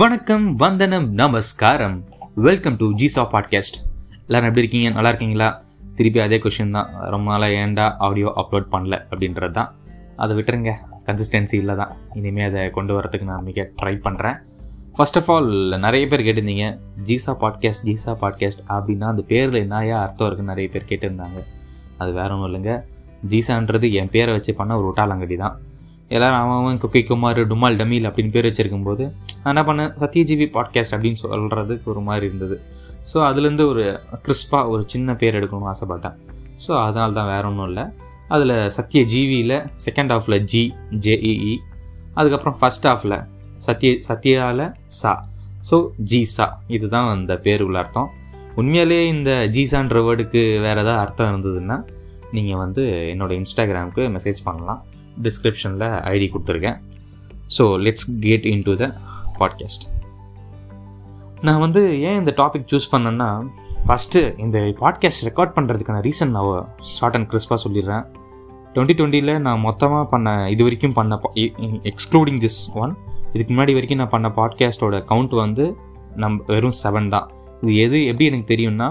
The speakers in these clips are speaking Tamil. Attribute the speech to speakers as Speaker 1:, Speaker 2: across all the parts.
Speaker 1: வணக்கம் வந்தனம் நமஸ்காரம் வெல்கம் டு ஜிசா பாட்காஸ்ட் எல்லாரும் எப்படி இருக்கீங்க நல்லா இருக்கீங்களா திருப்பி அதே கொஷின் தான் ரொம்ப நாளாக ஏண்டா ஆடியோ அப்லோட் பண்ணல அப்படின்றது தான் அதை விட்டுருங்க கன்சிஸ்டன்சி இல்லை தான் இனிமேல் அதை கொண்டு வரத்துக்கு நான் மிக ட்ரை பண்ணுறேன் ஃபர்ஸ்ட் ஆஃப் ஆல் நிறைய பேர் கேட்டிருந்தீங்க ஜிசா பாட்காஸ்ட் ஜீசா பாட்காஸ்ட் அப்படின்னா அந்த பேரில் என்னையா அர்த்தம் இருக்குன்னு நிறைய பேர் கேட்டிருந்தாங்க அது வேற ஒன்றும் இல்லைங்க ஜீசான்றது என் பேரை வச்சு பண்ண ஒரு உட்டாலங்கடி தான் எல்லோரும் அவன் அவன் குமார் டுமால் டமீல் அப்படின்னு பேர் வச்சுருக்கும் போது என்ன பண்ண சத்யஜீவி பாட்காஸ்ட் அப்படின்னு சொல்கிறதுக்கு ஒரு மாதிரி இருந்தது ஸோ அதுலேருந்து ஒரு கிறிஸ்பாக ஒரு சின்ன பேர் எடுக்கணும்னு ஆசைப்பட்டேன் ஸோ அதனால தான் வேற ஒன்றும் இல்லை அதில் சத்ய ஜீவியில் செகண்ட் ஹாஃபில் ஜி ஜேஇஇ அதுக்கப்புறம் ஃபஸ்ட் ஹாஃபில் சத்ய சத்யாவில் சா ஸோ ஜீசா இதுதான் அந்த பேர் உள்ள அர்த்தம் உண்மையிலேயே இந்த ஜீசான்ற வேர்டுக்கு வேறு ஏதாவது அர்த்தம் இருந்ததுன்னா நீங்கள் வந்து என்னோடய இன்ஸ்டாகிராமுக்கு மெசேஜ் பண்ணலாம் டிஸ்கிரிப்ஷனில் ஐடி கொடுத்துருக்கேன் so let's get in to the podcast நான் வந்து ஏன் இந்த டாபிக் சூஸ் பண்ணேன்னா ஃபஸ்ட்டு இந்த பாட்காஸ்ட் ரெக்கார்ட் பண்ணுறதுக்கான ரீசன் நான் ஷார்ட் அண்ட் கிறிஸ்பாக சொல்லிடுறேன் டுவெண்ட்டி டுவெண்ட்டியில் நான் மொத்தமாக பண்ண இது வரைக்கும் பண்ண எக்ஸ்க்ளூடிங் திஸ் ஒன் இதுக்கு முன்னாடி வரைக்கும் நான் பண்ண பாட்காஸ்ட்டோட கவுண்ட் வந்து நம் வெறும் செவன் தான் இது எது எப்படி எனக்கு தெரியும்னா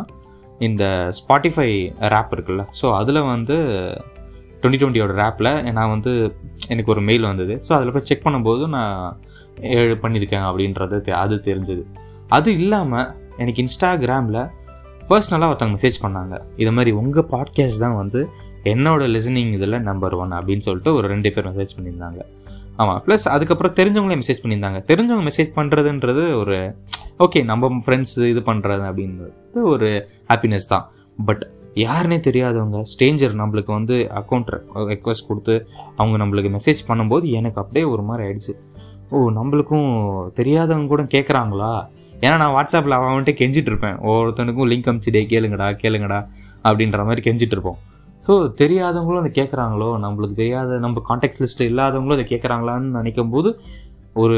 Speaker 1: இந்த ஸ்பாட்டிஃபை ரேப் இருக்குல்ல ஸோ அதில் வந்து டுவெண்ட்டி டுவெண்ட்டியோட ரேப்பில் நான் வந்து எனக்கு ஒரு மெயில் வந்தது ஸோ அதில் போய் செக் பண்ணும்போது நான் ஏழு பண்ணியிருக்கேன் அப்படின்றது அது தெரிஞ்சது அது இல்லாமல் எனக்கு இன்ஸ்டாகிராமில் பர்சனலாக ஒருத்தவங்க மெசேஜ் பண்ணாங்க இது மாதிரி உங்கள் பாட்காஸ்ட் தான் வந்து என்னோடய லிசனிங் இதில் நம்பர் ஒன் அப்படின்னு சொல்லிட்டு ஒரு ரெண்டு பேர் மெசேஜ் பண்ணியிருந்தாங்க ஆமாம் ப்ளஸ் அதுக்கப்புறம் தெரிஞ்சவங்களே மெசேஜ் பண்ணியிருந்தாங்க தெரிஞ்சவங்க மெசேஜ் பண்ணுறதுன்றது ஒரு ஓகே நம்ம ஃப்ரெண்ட்ஸ் இது பண்ணுறது அப்படின்றது ஒரு ஹாப்பினஸ் தான் பட் யாருன்னே தெரியாதவங்க ஸ்ட்ரேஞ்சர் நம்மளுக்கு வந்து அக்கௌண்ட் ரெக்வஸ்ட் கொடுத்து அவங்க நம்மளுக்கு மெசேஜ் பண்ணும்போது எனக்கு அப்படியே ஒரு மாதிரி ஆயிடுச்சு ஓ நம்மளுக்கும் தெரியாதவங்க கூட கேட்குறாங்களா ஏன்னா நான் வாட்ஸ்அப்பில் அவன் வந்துட்டு கெஞ்சிட்டு இருப்பேன் ஒவ்வொருத்தனுக்கும் லிங்க் அமிச்சுட்டே கேளுங்கடா கேளுங்கடா அப்படின்ற மாதிரி கெஞ்சிட்டு இருப்போம் ஸோ தெரியாதவங்களும் அதை கேட்குறாங்களோ நம்மளுக்கு தெரியாத நம்ம காண்டாக்ட் லிஸ்ட்டில் இல்லாதவங்களும் அதை கேட்குறாங்களான்னு நினைக்கும் போது ஒரு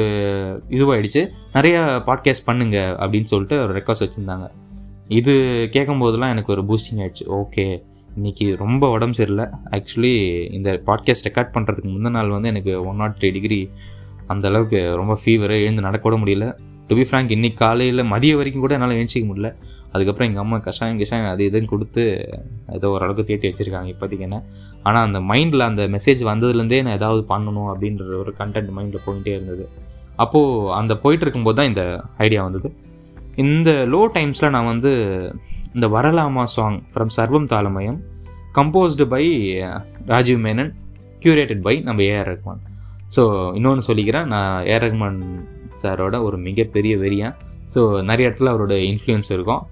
Speaker 1: இதுவாகிடுச்சு நிறையா பாட்காஸ்ட் பண்ணுங்க அப்படின்னு சொல்லிட்டு ஒரு ரெக்வஸ்ட் வச்சுருந்தாங்க இது கேட்கும் போதெல்லாம் எனக்கு ஒரு பூஸ்டிங் ஆகிடுச்சு ஓகே இன்றைக்கி ரொம்ப உடம்பு சரியில்லை ஆக்சுவலி இந்த பாட்காஸ்ட் ரெக்கார்ட் பண்ணுறதுக்கு முந்தின நாள் வந்து எனக்கு ஒன் நாட் த்ரீ டிகிரி அந்தளவுக்கு ரொம்ப ஃபீவர் எழுந்து நடக்கூட முடியல டு பி ஃப்ரேங்க் இன்றைக்கி காலையில் மதிய வரைக்கும் கூட என்னால் எழுந்திக்க முடியல அதுக்கப்புறம் எங்கள் அம்மா கஷாயம் கஷாயம் அது இதுன்னு கொடுத்து ஏதோ ஓரளவுக்கு தேட்டி வச்சுருக்காங்க இப்போதைக்கு என்ன ஆனால் அந்த மைண்டில் அந்த மெசேஜ் வந்ததுலேருந்தே நான் ஏதாவது பண்ணணும் அப்படின்ற ஒரு கண்டென்ட் மைண்டில் போயிட்டே இருந்தது அப்போது அந்த போயிட்டு இருக்கும்போது தான் இந்த ஐடியா வந்தது இந்த லோ டைம்ஸில் நான் வந்து இந்த வரலாமா song from Sarvam Thaalamayam composed by Rajiv Menon curated by நம்ம ஏஆர் ரஹ்மான் ஸோ இன்னொன்று சொல்லிக்கிறேன் நான் ஏஆர் ரஹ்மான் சாரோட ஒரு மிகப்பெரிய வெறியன் ஸோ நிறைய இடத்துல அவரோட இன்ஃப்ளூயன்ஸ் இருக்கும்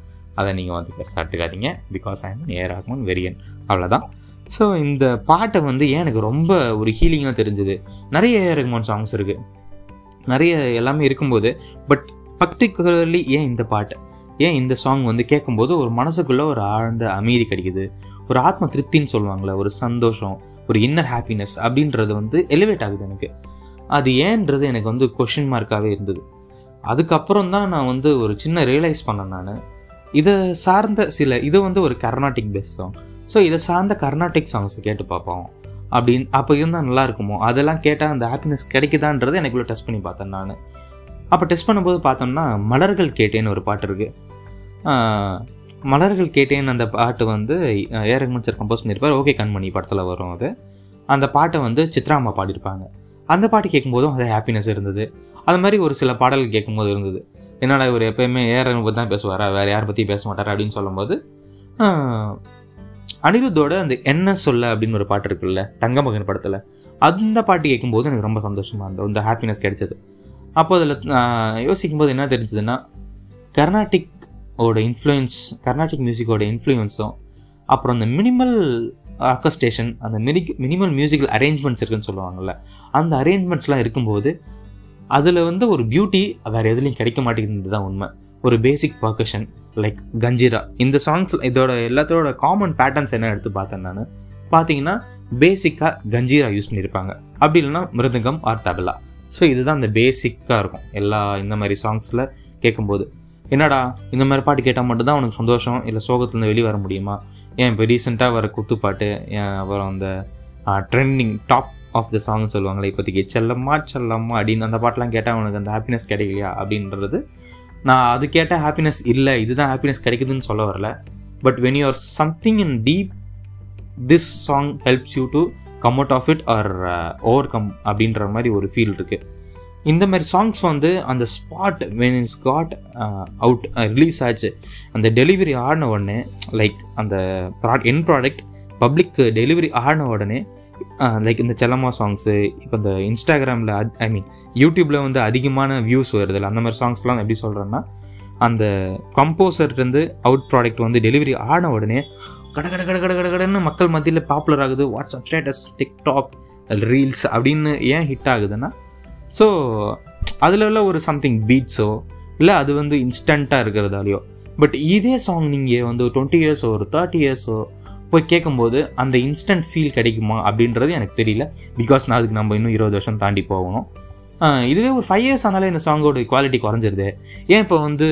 Speaker 1: அதை நீங்கள் வந்து சாப்பிட்டுக்காதீங்க because I mean AR Rahman வெரியன் அவ்வளோதான் ஸோ இந்த பாட்டை வந்து ஏன் எனக்கு ரொம்ப ஒரு ஹீலிங்காக தெரிஞ்சுது நிறைய ஏஆர் ரஹ்மான் சாங்ஸ் இருக்குது நிறைய எல்லாமே இருக்கும்போது பட் பர்டிகுலர்லி ஏன் இந்த பாட்டு ஏன் இந்த சாங் வந்து கேட்கும்போது ஒரு மனசுக்குள்ளே ஒரு ஆழ்ந்த அமைதி கிடைக்குது ஒரு ஆத்ம திருப்தின்னு சொல்லுவாங்களே ஒரு சந்தோஷம் ஒரு இன்னர் ஹாப்பினஸ் அப்படின்றது வந்து எலிவேட் ஆகுது எனக்கு அது ஏன்றது எனக்கு வந்து கொஷின் மார்க்காகவே இருந்தது அதுக்கப்புறம் தான் நான் வந்து ஒரு சின்ன ரியலைஸ் பண்ணேன் நான் இதை சார்ந்த சில இது வந்து ஒரு கர்நாடிக் பேஸ் சாங் ஸோ இதை சார்ந்த கர்நாடிக் சாங்ஸை கேட்டு பார்ப்போம் அப்படின்னு அப்போ இருந்தால் நல்லா இருக்குமோ அதெல்லாம் கேட்டால் அந்த ஹாப்பினஸ் கிடைக்குதான்றதை எனக்குள்ளே டெஸ்ட் பண்ணி பார்த்தேன் நான் அப்போ டெஸ்ட் பண்ணும்போது பார்த்தோம்னா மலர்கள் கேட்டேன்னு ஒரு பாட்டு இருக்குது மலர்கள் கேட்டேன்னு அந்த பாட்டு வந்து ஏரகமன் சார் கம்போஸ் பண்ணியிருப்பார் ஓகே கண்மணி படத்தில் வரும் அது அந்த பாட்டை வந்து சித்ராமா பாடியிருப்பாங்க அந்த பாட்டு கேட்கும்போதும் அது ஹாப்பினஸ் இருந்தது அது மாதிரி ஒரு சில பாடல்கள் கேட்கும்போது இருந்தது என்னடா இவர் எப்போயுமே ஏரகமன் பற்றி தான் பேசுவாரா வேறு யாரை பற்றி பேச மாட்டார் அப்படின்னு சொல்லும்போது அனிருத்தோட அந்த என்ன சொல்ல அப்படின்னு ஒரு பாட்டு இருக்குல்ல தங்கமகன் படத்தில் அந்த பாட்டு கேட்கும்போது எனக்கு ரொம்ப சந்தோஷமாக இருந்தது இந்த ஹாப்பினஸ் கிடைச்சது அப்போ அதில் யோசிக்கும் போது என்ன தெரிஞ்சதுன்னா கர்நாட்டிக் ஓட இன்ஃப்ளூயன்ஸ் கர்நாட்டிக் மியூசிக்கோட இன்ஃப்ளூயன்ஸும் அப்புறம் அந்த மினிமல் ஆர்கஸ்ட்ரேஷன் அந்த மினி மினிமல் மியூசிக்கல் அரேஞ்ச்மெண்ட்ஸ் இருக்குன்னு சொல்லுவாங்கள்ல அந்த அரேஞ்ச்மெண்ட்ஸ்லாம் இருக்கும்போது அதில் வந்து ஒரு பியூட்டி வேறு எதுலேயும் கிடைக்க மாட்டேங்குது தான் உண்மை ஒரு பேசிக் பர்கஷன் லைக் கஞ்சிரா இந்த சாங்ஸ் இதோட எல்லாத்தோட காமன் பேட்டர்ன்ஸ் என்ன எடுத்து பார்த்தேன் நான் பார்த்தீங்கன்னா பேசிக்காக கஞ்சிரா யூஸ் பண்ணியிருப்பாங்க அப்படி இல்லைன்னா மிருதங்கம் ஆர் தபலா ஸோ இதுதான் அந்த பேசிக்காக இருக்கும் எல்லா இந்த மாதிரி சாங்ஸில் கேட்கும்போது என்னடா இந்த மாதிரி பாட்டு கேட்டால் மட்டும்தான் உனக்கு சந்தோஷம் இல்லை சோகத்துலேருந்து வெளியே வர முடியுமா ஏன் இப்போ ரீசெண்டாக வர குத்துப்பாட்டு அப்புறம் அந்த trending top of the song சொல்லுவாங்களே இப்போதைக்கு செல்லம்மா செல்லம்மா அப்படின்னு அந்த பாட்டெலாம் கேட்டால் உனக்கு அந்த ஹாப்பினஸ் கிடைக்கலையா அப்படின்றது நான் அது கேட்டால் ஹாப்பினஸ் இல்லை இதுதான் ஹாப்பினஸ் கிடைக்குதுன்னு சொல்ல வரல but when you are something in deep this song helps you to come out of it or overcome அப்படின்ற மாதிரி ஒரு ஃபீல் இருக்கு இந்த மாதிரி சாங்ஸ் வந்து அந்த spot when is got out release ஆச்சு அந்த டெலிவரி ஆடின உடனே லைக் அந்த ப்ராட் என் ப்ராடக்ட் பப்ளிக்கு டெலிவரி ஆடின உடனே லைக் uh, இந்த செல்லம்மா சாங்ஸு இப்போ இந்த இன்ஸ்டாகிராமில் ஐ மீன் யூடியூப்பில் வந்து அதிகமான வியூஸ் வருதில்ல அந்த மாதிரி சாங்ஸ்லாம் எப்படி சொல்கிறேன்னா அந்த கம்போசர்லேருந்து அவுட் ப்ராடக்ட் வந்து டெலிவரி ஆன உடனே கடகட கட கட கட கடன்னு மக்கள் மத்தியில் பாப்புலர் ஆகுது வாட்ஸ்அப் ஸ்டேட்டஸ் டிக்டாக் ரீல்ஸ் அப்படின்னு ஏன் ஹிட் ஆகுதுன்னா ஸோ அதில் உள்ள ஒரு சம்திங் பீட்ஸோ இல்லை அது வந்து இன்ஸ்டண்ட்டாக இருக்கிறதாலையோ பட் இதே சாங் நீங்கள் வந்து டுவெண்ட்டி இயர்ஸோ ஒரு தேர்ட்டி இயர்ஸோ போய் கேட்கும்போது அந்த இன்ஸ்டன்ட் ஃபீல் கிடைக்குமா அப்படின்றது எனக்கு தெரியல பிகாஸ் நான் அதுக்கு நம்ம இன்னும் இருபது வருஷம் தாண்டி போகணும் இதுவே ஒரு ஃபைவ் இயர்ஸ் ஆனாலே இந்த சாங்கோட குவாலிட்டி குறைஞ்சிருது ஏன் இப்போ வந்து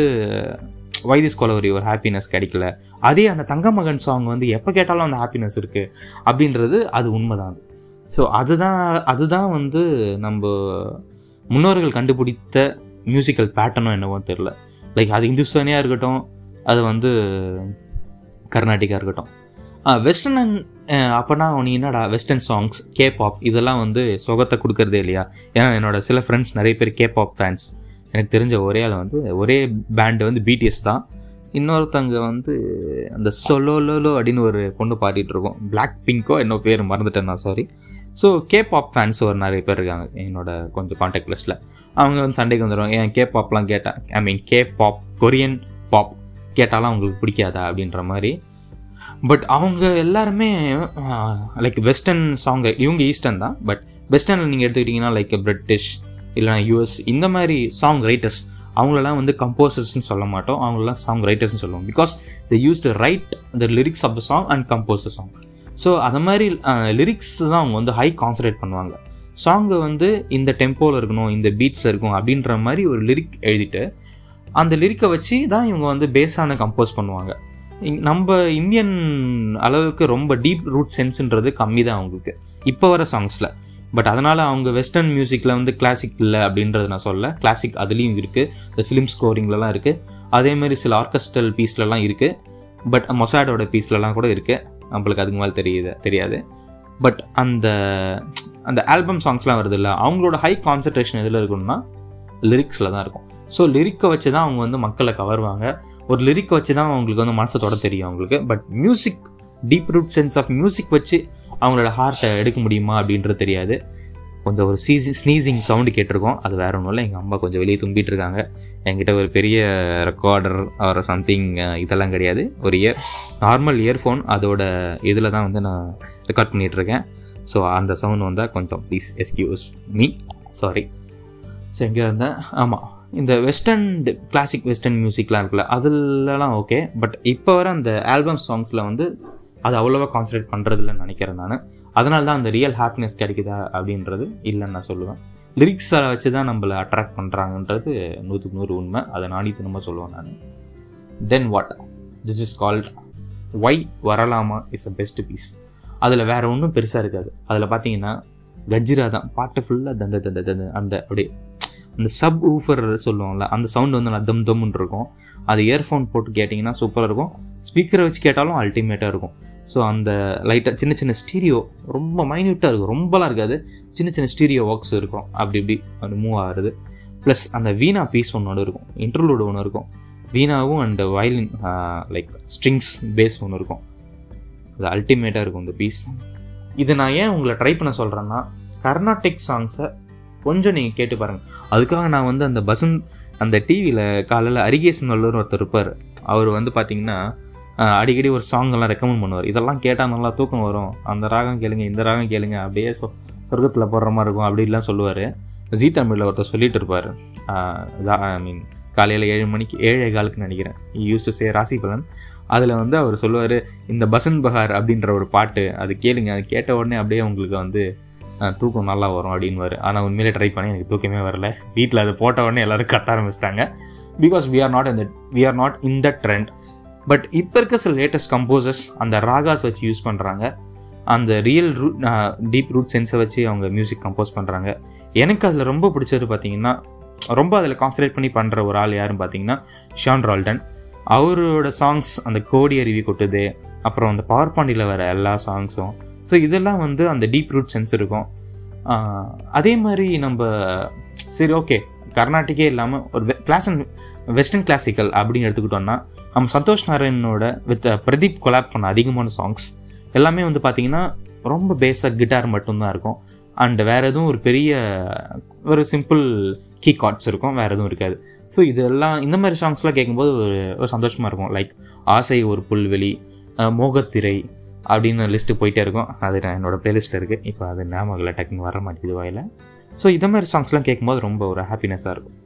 Speaker 1: வைதிஸ் கொலவரி ஒரு ஹாப்பினஸ் கிடைக்கல அதே அந்த தங்க மகன் சாங் வந்து எப்போ கேட்டாலும் அந்த ஹாப்பினஸ் இருக்குது அப்படின்றது அது உண்மைதான் ஸோ அதுதான் அதுதான் வந்து நம்ம முன்னோர்கள் கண்டுபிடித்த மியூசிக்கல் பேட்டர்னும் என்னவோ தெரில லைக் அது இந்துஸ்தானியாக இருக்கட்டும் அது வந்து கர்நாடிகா இருக்கட்டும் வெஸ்டர்ன் அப்போனா நீ என்னடா வெஸ்டர்ன் சாங்ஸ் கேபாப் இதெல்லாம் வந்து சொகத்தை கொடுக்குறதே இல்லையா ஏன்னா என்னோட சில ஃப்ரெண்ட்ஸ் நிறைய பேர் கேபாப் ஃபேன்ஸ் எனக்கு தெரிஞ்ச ஒரே ஆள் வந்து ஒரே பேண்டு வந்து பிடிஎஸ் தான் இன்னொருத்தங்க வந்து அந்த சொலோலோலோ அப்படின்னு ஒரு பொண்ணு பாடிட்டு பிளாக் பிங்கோ இன்னும் பேர் மறந்துட்டேன் நான் sorry so K pop fans ஒரு நிறைய பேர் இருக்காங்க என்னோட கொஞ்சம் காண்டாக்ட் லிஸ்ட்டில் அவங்க வந்து சண்டைக்கு வந்துடுவாங்க ஏன் பாப்லாம் கேட்டேன் I mean K pop Korean pop கேட்டாலும் அவங்களுக்கு பிடிக்காதா அப்படின்ற மாதிரி பட் அவங்க எல்லாருமே லைக் வெஸ்டர்ன் சாங்கு இவங்க ஈஸ்டர்ன் தான் பட் வெஸ்டர்னில் நீங்கள் எடுத்துக்கிட்டிங்கன்னா லைக் பிரிட்டிஷ் இல்லைனா யூஎஸ் இந்த மாதிரி சாங் ரைட்டர்ஸ் அவங்களெல்லாம் வந்து கம்போசர்ஸ்ன்னு சொல்ல மாட்டோம் அவங்களெலாம் சாங் ரைட்டர்ஸ்னு சொல்லுவோம் because the use to write the lyrics of the song and compose the song so அது மாதிரி லிரிக்ஸ் தான் அவங்க வந்து ஹை கான்சன்ட்ரேட் பண்ணுவாங்க சாங்கு வந்து இந்த டெம்போவில் இருக்கணும் இந்த பீட்ஸில் இருக்கும் அப்படின்ற மாதிரி ஒரு லிரிக் எழுதிட்டு அந்த லிரிக்கை வச்சு தான் இவங்க வந்து பேஸான கம்போஸ் பண்ணுவாங்க நம்ம இந்தியன் அளவுக்கு ரொம்ப டீப் ரூட் சென்ஸுன்றது கம்மி தான் அவங்களுக்கு இப்போ வர சாங்ஸில் பட் அதனால் அவங்க வெஸ்டர்ன் மியூசிக்கில் வந்து கிளாசிக் இல்லை அப்படின்றத நான் சொல்ல கிளாசிக் அதுலேயும் இருக்குது இந்த ஃபிலிம் ஸ்கோரிங்லலாம் இருக்குது அதேமாரி சில ஆர்கெஸ்ட்ரல் பீஸ்லலாம் இருக்குது பட் மொசாடோட பீஸ்லலாம் கூட இருக்குது நம்மளுக்கு அதுக்கு மேலே தெரியுது தெரியாது பட் அந்த அந்த ஆல்பம் சாங்ஸ்லாம் வருது இல்லை அவங்களோட ஹை கான்சன்ட்ரேஷன் எதில் இருக்குன்னா லிரிக்ஸில் தான் இருக்கும் ஸோ லிரிக்கை வச்சு தான் அவங்க வந்து மக்களை கவருவாங்க ஒரு லிரிக்கை வச்சு தான் அவங்களுக்கு வந்து மனசை தொட தெரியும் அவங்களுக்கு but music deep root sense of music வச்சு அவங்களோட ஹார்ட்டை எடுக்க முடியுமா அப்படின்றது தெரியாது கொஞ்சம் ஒரு சீசி ஸ்னீசிங் சவுண்டு கேட்டிருக்கோம் அது வேற ஒன்றும் இல்லை எங்கள் அம்மா கொஞ்சம் வெளியே தும்பிட்டு இருக்காங்க என்கிட்ட ஒரு பெரிய ரெக்கார்டர் ஆர் சம்திங் இதெல்லாம் கிடையாது ஒரு இயர் நார்மல் இயர்ஃபோன் அதோட இதில் தான் வந்து நான் ரெக்கார்ட் பண்ணிகிட்ருக்கேன் ஸோ அந்த சவுண்ட் வந்தால் கொஞ்சம் please excuse me sorry so எங்கே இருந்தேன் ஆமாம் இந்த வெஸ்டர்ன் கிளாசிக் வெஸ்டர்ன் மியூசிக்லாம் இருக்குல்ல அதுலலாம் ஓகே பட் இப்போ வர அந்த ஆல்பம் சாங்ஸில் வந்து அது அவ்வளோவா கான்சன்ட்ரேட் பண்ணுறதில்லன்னு நினைக்கிறேன் நான் அதனால தான் அந்த ரியல் ஹாப்பினஸ் கிடைக்குதா அப்படின்றது இல்லைன்னு நான் சொல்லுவேன் லிரிக்ஸை வச்சு தான் நம்மளை அட்ராக்ட் பண்ணுறாங்கன்றது நூற்றுக்கு நூறு உண்மை அதை நாணித்தனமாக சொல்லுவேன் நான் then what this is called why வரலாமா இஸ் அ பெஸ்ட் பீஸ் அதில் வேறு ஒன்றும் பெருசாக இருக்காது அதில் பார்த்தீங்கன்னா கஜ்ரா தான் பாட்டு ஃபுல்லாக தந்த தந்த தந்த அந்த அப்படியே அந்த சப் ஊஃபர் சொல்லுவாங்கள அந்த சவுண்ட் வந்து நல்லா தம் தம்னு இருக்கும் அது இயர்ஃபோன் போட்டு கேட்டிங்கன்னா சூப்பராக இருக்கும் ஸ்பீக்கரை வச்சு கேட்டாலும் அல்டிமேட்டாக இருக்கும் ஸோ அந்த லைட்டாக சின்ன சின்ன ஸ்டீரியோ ரொம்ப மைன்யூட்டாக இருக்கும் ரொம்பலாம் இருக்காது சின்ன சின்ன ஸ்டீரியோ ஒர்க்ஸ் இருக்கும் அப்படி இப்படி அது மூவ் ஆகுறது ப்ளஸ் அந்த வீணா பீஸ் ஒன்று இருக்கும் இன்டர்லூடு ஒன்று இருக்கும் வீணாவும் and violin like strings bass ஒன்று இருக்கும் அது அல்டிமேட்டாக இருக்கும் இந்த பீஸ் இதை நான் ஏன் உங்களை ட்ரை பண்ண சொல்கிறேன்னா கர்நாடிக் சாங்ஸை கொஞ்சம் நீங்கள் கேட்டு பாருங்கள் அதுக்காக நான் வந்து அந்த பசந்த் அந்த டிவியில் காலையில் அரிகேசன் வல்லூர் ஒருத்தர் இருப்பார் அவர் வந்து பார்த்தீங்கன்னா அடிக்கடி ஒரு சாங்கெல்லாம் ரெக்கமெண்ட் பண்ணுவார் இதெல்லாம் கேட்டால் நல்லா தூக்கம் வரும் அந்த ராகம் கேளுங்க இந்த ராகம் கேளுங்க அப்படியே சொ சொர்க்கத்தில் போடுற மாதிரி இருக்கும் அப்படிலாம் சொல்லுவார் ஜி தமிழில் ஒருத்தர் சொல்லிட்டு இருப்பார் ஐ மீன் காலையில் ஏழு மணிக்கு ஏழே காலுக்கு நினைக்கிறேன் யூஸ் டு சே ராசி பலன் அதில் வந்து அவர் சொல்லுவார் இந்த பசன் பஹார் அப்படின்ற ஒரு பாட்டு அது கேளுங்க அது கேட்ட உடனே அப்படியே உங்களுக்கு வந்து தூக்கம் நல்லா வரும் அப்படின்வார் ஆனால் உண்மையிலே ட்ரை பண்ணி எனக்கு தூக்கமே வரல வீட்டில் அது போட்ட உடனே எல்லோரும் கத்த ஆரம்பிச்சிட்டாங்க பிகாஸ் வி ஆர் நாட் இந்த we are not in the trend but இப்போ இருக்க சில லேட்டஸ்ட் கம்போசர்ஸ் அந்த ராகாஸ் வச்சு யூஸ் பண்ணுறாங்க அந்த ரியல் ரூட் டீப் ரூட் சென்ஸை வச்சு அவங்க மியூசிக் கம்போஸ் பண்ணுறாங்க எனக்கு அதில் ரொம்ப பிடிச்சது பார்த்தீங்கன்னா ரொம்ப அதில் கான்சன்ட்ரேட் பண்ணி பண்ணுற ஒரு ஆள் யாருன்னு பார்த்தீங்கன்னா ஷான் ரால்டன் அவரோட சாங்ஸ் அந்த கோடி அருவி கொட்டுது அப்புறம் அந்த பவர் பாண்டியில் வர எல்லா சாங்ஸும் ஸோ இதெல்லாம் வந்து அந்த டீப் ரூட் சென்ஸ் இருக்கும் அதே மாதிரி நம்ம சரி ஓகே கர்நாட்டிக்கே இல்லாமல் ஒரு கிளாஸ் அண்ட் வெஸ்டர்ன் கிளாசிக்கல் அப்படின்னு எடுத்துக்கிட்டோம்னா நம்ம சந்தோஷ் நாராயணனோட வித் uh, பிரதீப் கொலாப் பண்ண அதிகமான சாங்ஸ் எல்லாமே வந்து பார்த்திங்கன்னா ரொம்ப பேஸாக கிட்டார் மட்டும்தான் இருக்கும் அண்ட் வேறு எதுவும் ஒரு பெரிய ஒரு சிம்பிள் கீ கார்ட்ஸ் இருக்கும் வேறு எதுவும் இருக்காது ஸோ இதெல்லாம் இந்த மாதிரி சாங்ஸ்லாம் கேட்கும்போது ஒரு ஒரு சந்தோஷமாக இருக்கும் லைக் ஆசை ஒரு புல்வெளி மோகத்திரை அப்படின்னு லிஸ்ட்டு போயிட்டே இருக்கும் அது நான் என்னோடய ப்ளேலிஸ்ட்டில் இருக்குது இப்போ அது ஞாபகம் இல்லை டக்குன்னு வர மாட்டேங்குது வாயில் ஸோ இதை மாதிரி சாங்ஸ்லாம் கேட்கும்போது ரொம்ப ஒரு ஹாப்பினஸ்ஸாக இருக்கும்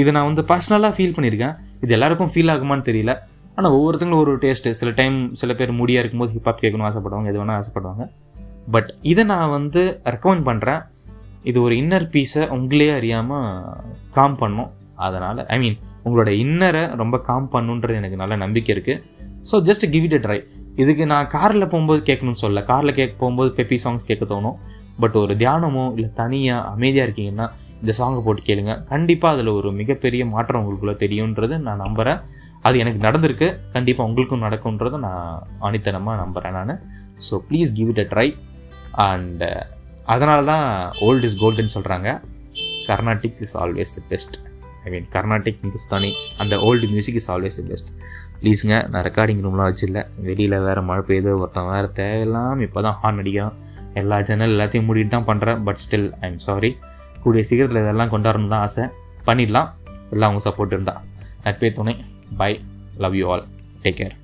Speaker 1: இது நான் வந்து பர்சனலாக ஃபீல் பண்ணியிருக்கேன் இது எல்லாருக்கும் ஃபீல் ஆகுமான்னு தெரியல ஆனால் ஒவ்வொருத்தங்களும் ஒரு டேஸ்ட்டு சில டைம் சில பேர் முடியாக இருக்கும்போது ஹிப்ஹாப் கேட்கணும் ஆசைப்படுவாங்க எது வேணால் ஆசைப்படுவாங்க பட் இதை நான் வந்து ரெக்கமெண்ட் பண்ணுறேன் இது ஒரு இன்னர் பீஸை உங்களே அறியாமல் காம் பண்ணும் அதனால் ஐ மீன் உங்களோட இன்னரை ரொம்ப காம் பண்ணுன்றது எனக்கு நல்ல நம்பிக்கை இருக்குது so just give it a try இதுக்கு நான் காரில் போகும்போது கேட்கணும்னு சொல்லல காரில் கேட்க போகும்போது பெப்பி சாங்ஸ் கேட்க தோணும் பட் ஒரு தியானமோ இல்லை தனியாக அமைதியாக இருக்கீங்கன்னா இந்த சாங்கை போட்டு கேளுங்க கண்டிப்பாக அதில் ஒரு மிகப்பெரிய மாற்றம் உங்களுக்குள்ளே தெரியுன்றது நான் நம்புகிறேன் அது எனக்கு நடந்திருக்கு கண்டிப்பாக உங்களுக்கும் நடக்கும்ன்றத நான் அனித்தனமாக நம்புகிறேன் நான் so please give it a try and அதனால தான் ஓல்டு இஸ் கோல்டுன்னு சொல்கிறாங்க Carnatic is always the best I mean Carnatic Hindustani அந்த old music is always the best ப்ளீஸுங்க நான் ரெக்கார்டிங் ரூம்லாம் வச்சிடல வெளியில் வேறு மழை பெய்யுது ஒருத்தன் வேறு தேவையில்லாம் இப்போ தான் ஹார்ன் அடிக்கான் எல்லா சேனல் எல்லாத்தையும் மூடிட்டு தான் பண்ணுறேன் but still I am sorry கூடிய சீக்கிரத்தில் இதெல்லாம் கொண்டாடணும் தான் ஆசை பண்ணிடலாம் எல்லாம் அவங்க சப்போர்ட் இருந்தால் நட்பே துணை bye love you all take care